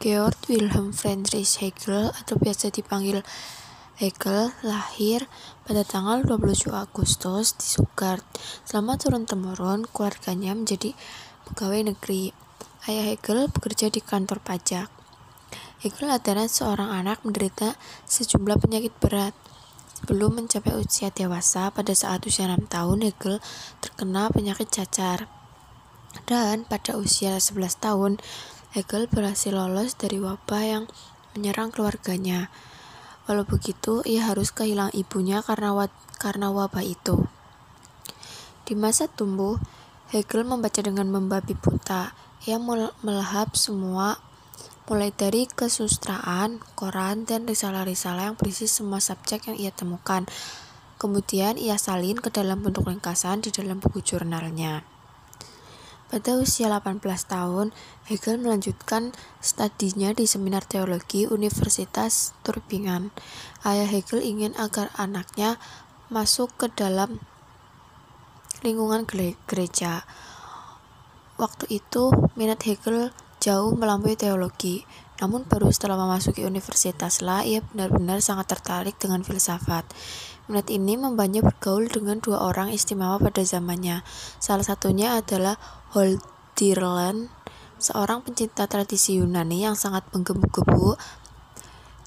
Georg Wilhelm Friedrich Hegel atau biasa dipanggil Hegel lahir pada tanggal 27 Agustus di Stuttgart. Selama turun-temurun, keluarganya menjadi pegawai negeri. Ayah Hegel bekerja di kantor pajak. Hegel adalah seorang anak menderita sejumlah penyakit berat. Sebelum mencapai usia dewasa, pada saat usia 6 tahun, Hegel terkena penyakit cacar. Dan pada usia 11 tahun, Hegel berhasil lolos dari wabah yang menyerang keluarganya. Walau begitu, ia harus kehilangan ibunya karena, wa karena wabah itu. Di masa tumbuh, Hegel membaca dengan membabi buta. Ia melahap semua, mulai dari kesustraan, koran, dan risalah-risalah yang berisi semua subjek yang ia temukan. Kemudian ia salin ke dalam bentuk ringkasan di dalam buku jurnalnya. Pada usia 18 tahun, Hegel melanjutkan studinya di seminar teologi Universitas Tübingen. Ayah Hegel ingin agar anaknya masuk ke dalam lingkungan gereja. Waktu itu, minat Hegel jauh melampaui teologi. Namun baru setelah memasuki universitas lah ia benar-benar sangat tertarik dengan filsafat. Minat ini membanyak bergaul dengan dua orang istimewa pada zamannya. Salah satunya adalah Holderland, seorang pencinta tradisi Yunani yang sangat menggebu-gebu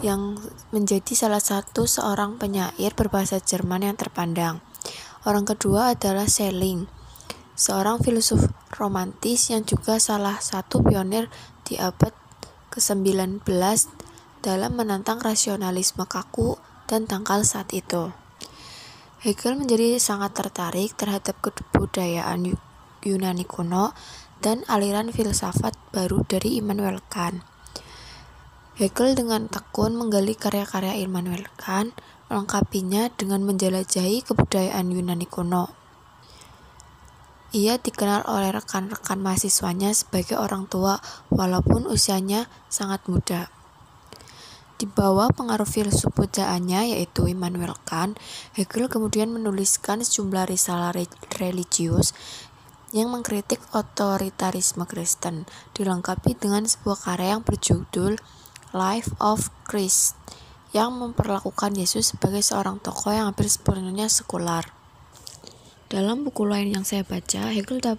yang menjadi salah satu seorang penyair berbahasa Jerman yang terpandang. Orang kedua adalah Schelling, seorang filsuf romantis yang juga salah satu pionir di abad ke-19 dalam menantang rasionalisme kaku dan tangkal saat itu. Hegel menjadi sangat tertarik terhadap kebudayaan Yunani kuno dan aliran filsafat baru dari Immanuel Kant. Hegel dengan tekun menggali karya-karya Immanuel Kant, melengkapinya dengan menjelajahi kebudayaan Yunani kuno. Ia dikenal oleh rekan-rekan mahasiswanya sebagai orang tua walaupun usianya sangat muda. Di bawah pengaruh filsuf pujaannya yaitu Immanuel Kant, Hegel kemudian menuliskan sejumlah risalah religius yang mengkritik otoritarisme Kristen, dilengkapi dengan sebuah karya yang berjudul Life of Christ yang memperlakukan Yesus sebagai seorang tokoh yang hampir sepenuhnya sekular. Dalam buku lain yang saya baca, Hegel, dap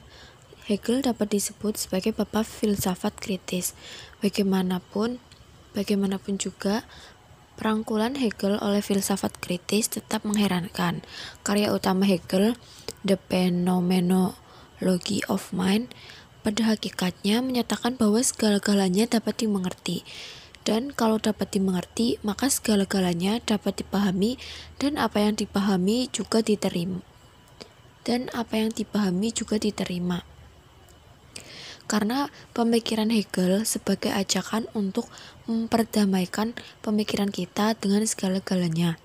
Hegel dapat disebut sebagai bapak filsafat kritis. Bagaimanapun, Bagaimanapun juga, perangkulan Hegel oleh filsafat kritis tetap mengherankan. Karya utama Hegel, The Phenomenology of Mind, pada hakikatnya menyatakan bahwa segala-galanya dapat dimengerti. Dan kalau dapat dimengerti, maka segala-galanya dapat dipahami dan apa yang dipahami juga diterima. Dan apa yang dipahami juga diterima karena pemikiran Hegel sebagai ajakan untuk memperdamaikan pemikiran kita dengan segala-galanya.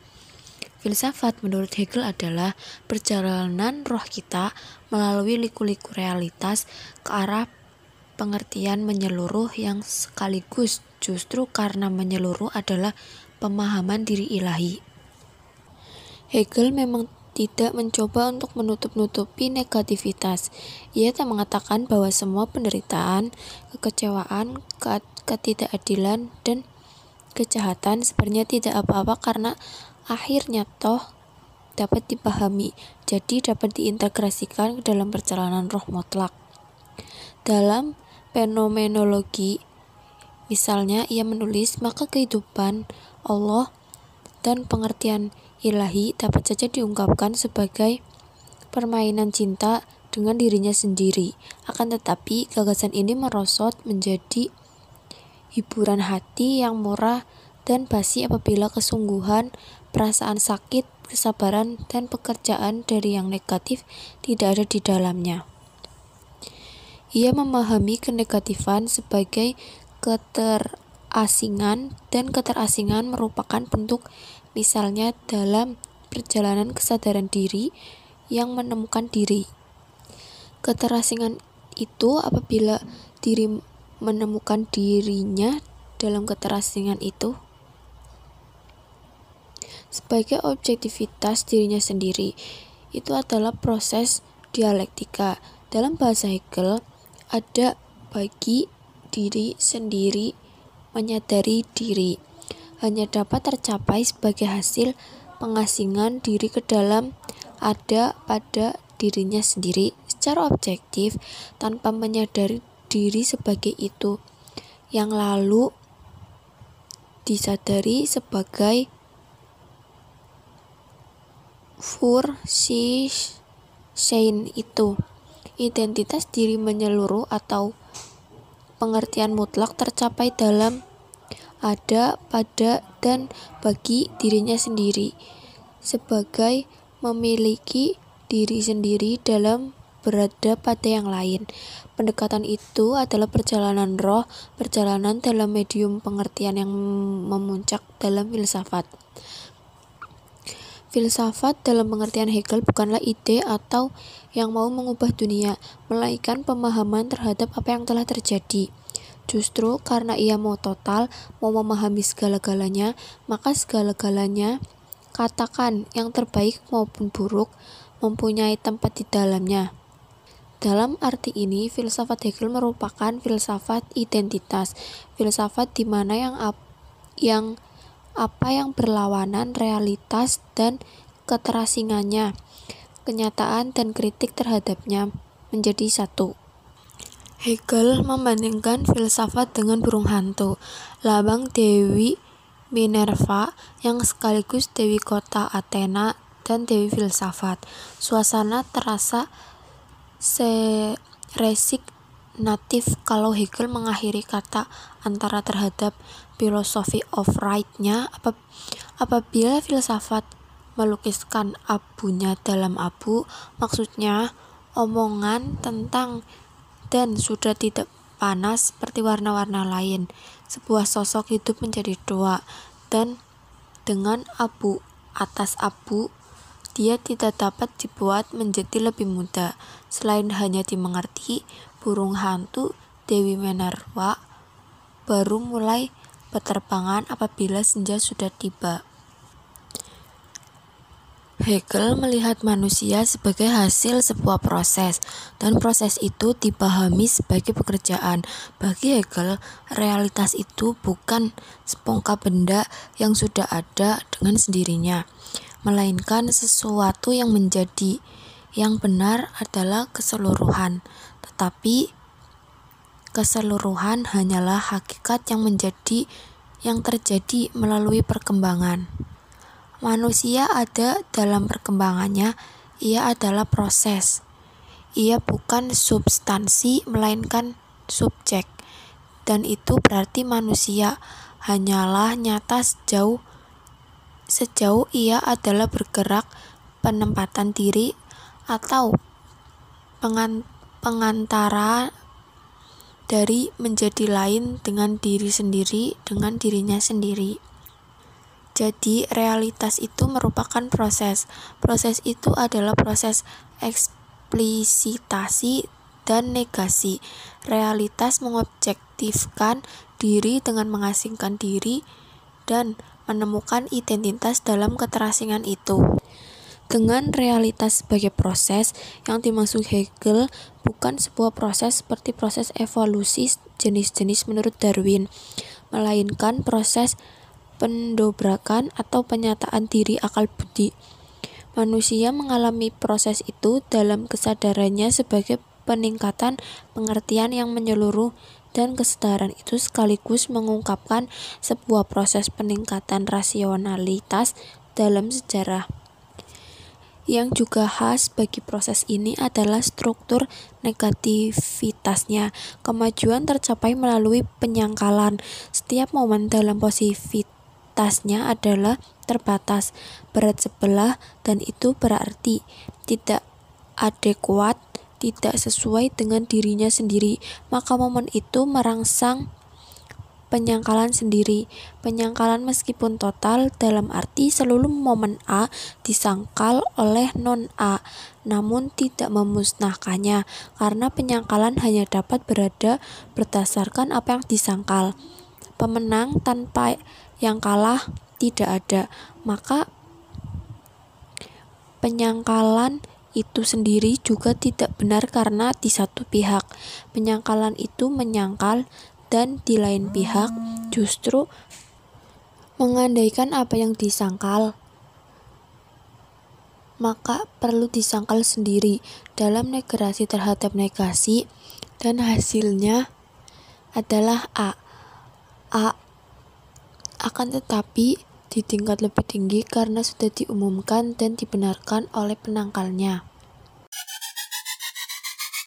Filsafat menurut Hegel adalah perjalanan roh kita melalui liku-liku realitas ke arah pengertian menyeluruh yang sekaligus justru karena menyeluruh adalah pemahaman diri ilahi. Hegel memang tidak mencoba untuk menutup-nutupi negativitas. Ia tak mengatakan bahwa semua penderitaan, kekecewaan, ketidakadilan, dan kejahatan sebenarnya tidak apa-apa karena akhirnya toh dapat dipahami, jadi dapat diintegrasikan ke dalam perjalanan roh mutlak. Dalam fenomenologi, misalnya ia menulis, maka kehidupan Allah dan pengertian ilahi dapat saja diungkapkan sebagai permainan cinta dengan dirinya sendiri. Akan tetapi, gagasan ini merosot menjadi hiburan hati yang murah dan basi apabila kesungguhan, perasaan sakit, kesabaran, dan pekerjaan dari yang negatif tidak ada di dalamnya. Ia memahami kenegatifan sebagai keterasingan dan keterasingan merupakan bentuk misalnya dalam perjalanan kesadaran diri yang menemukan diri. Keterasingan itu apabila diri menemukan dirinya dalam keterasingan itu sebagai objektivitas dirinya sendiri. Itu adalah proses dialektika. Dalam bahasa Hegel, ada bagi diri sendiri menyadari diri hanya dapat tercapai sebagai hasil pengasingan diri ke dalam ada pada dirinya sendiri secara objektif tanpa menyadari diri sebagai itu yang lalu disadari sebagai fur si sein itu identitas diri menyeluruh atau pengertian mutlak tercapai dalam ada pada dan bagi dirinya sendiri sebagai memiliki diri sendiri dalam berada pada yang lain. Pendekatan itu adalah perjalanan roh, perjalanan dalam medium pengertian yang memuncak dalam filsafat. Filsafat dalam pengertian Hegel bukanlah ide atau yang mau mengubah dunia, melainkan pemahaman terhadap apa yang telah terjadi. Justru karena ia mau total, mau memahami segala-galanya, maka segala-galanya, katakan yang terbaik maupun buruk, mempunyai tempat di dalamnya. Dalam arti ini, filsafat Hegel merupakan filsafat identitas, filsafat di mana yang yang apa yang berlawanan realitas dan keterasingannya, kenyataan dan kritik terhadapnya menjadi satu. Hegel membandingkan filsafat dengan burung hantu, labang Dewi Minerva yang sekaligus Dewi kota Athena dan Dewi filsafat. Suasana terasa natif kalau Hegel mengakhiri kata antara terhadap filosofi of right-nya apabila filsafat melukiskan abunya dalam abu maksudnya omongan tentang dan sudah tidak panas seperti warna-warna lain sebuah sosok hidup menjadi dua dan dengan abu atas abu dia tidak dapat dibuat menjadi lebih muda. Selain hanya dimengerti, burung hantu Dewi Minerva baru mulai peterbangan apabila senja sudah tiba. Hegel melihat manusia sebagai hasil sebuah proses, dan proses itu dipahami sebagai pekerjaan. Bagi Hegel, realitas itu bukan sepongka benda yang sudah ada dengan sendirinya, melainkan sesuatu yang menjadi yang benar adalah keseluruhan, tetapi keseluruhan hanyalah hakikat yang menjadi yang terjadi melalui perkembangan. Manusia ada dalam perkembangannya, ia adalah proses. Ia bukan substansi melainkan subjek. Dan itu berarti manusia hanyalah nyata sejauh sejauh ia adalah bergerak penempatan diri atau pengantara dari menjadi lain dengan diri sendiri dengan dirinya sendiri. Jadi, realitas itu merupakan proses. Proses itu adalah proses eksplisitasi dan negasi. Realitas mengobjektifkan diri dengan mengasingkan diri dan menemukan identitas dalam keterasingan itu. Dengan realitas sebagai proses, yang dimaksud Hegel bukan sebuah proses seperti proses evolusi jenis-jenis menurut Darwin, melainkan proses pendobrakan atau penyataan diri akal budi. Manusia mengalami proses itu dalam kesadarannya sebagai peningkatan pengertian yang menyeluruh dan kesadaran itu sekaligus mengungkapkan sebuah proses peningkatan rasionalitas dalam sejarah. Yang juga khas bagi proses ini adalah struktur negativitasnya. Kemajuan tercapai melalui penyangkalan. Setiap momen dalam positivitasnya adalah terbatas, berat sebelah, dan itu berarti tidak adekuat tidak sesuai dengan dirinya sendiri, maka momen itu merangsang penyangkalan sendiri. Penyangkalan meskipun total dalam arti seluruh momen A disangkal oleh non-A, namun tidak memusnahkannya, karena penyangkalan hanya dapat berada berdasarkan apa yang disangkal. Pemenang tanpa yang kalah tidak ada, maka penyangkalan itu sendiri juga tidak benar karena di satu pihak penyangkalan itu menyangkal dan di lain pihak justru mengandaikan apa yang disangkal maka perlu disangkal sendiri dalam negasi terhadap negasi dan hasilnya adalah A. A akan tetapi di tingkat lebih tinggi karena sudah diumumkan dan dibenarkan oleh penangkalnya.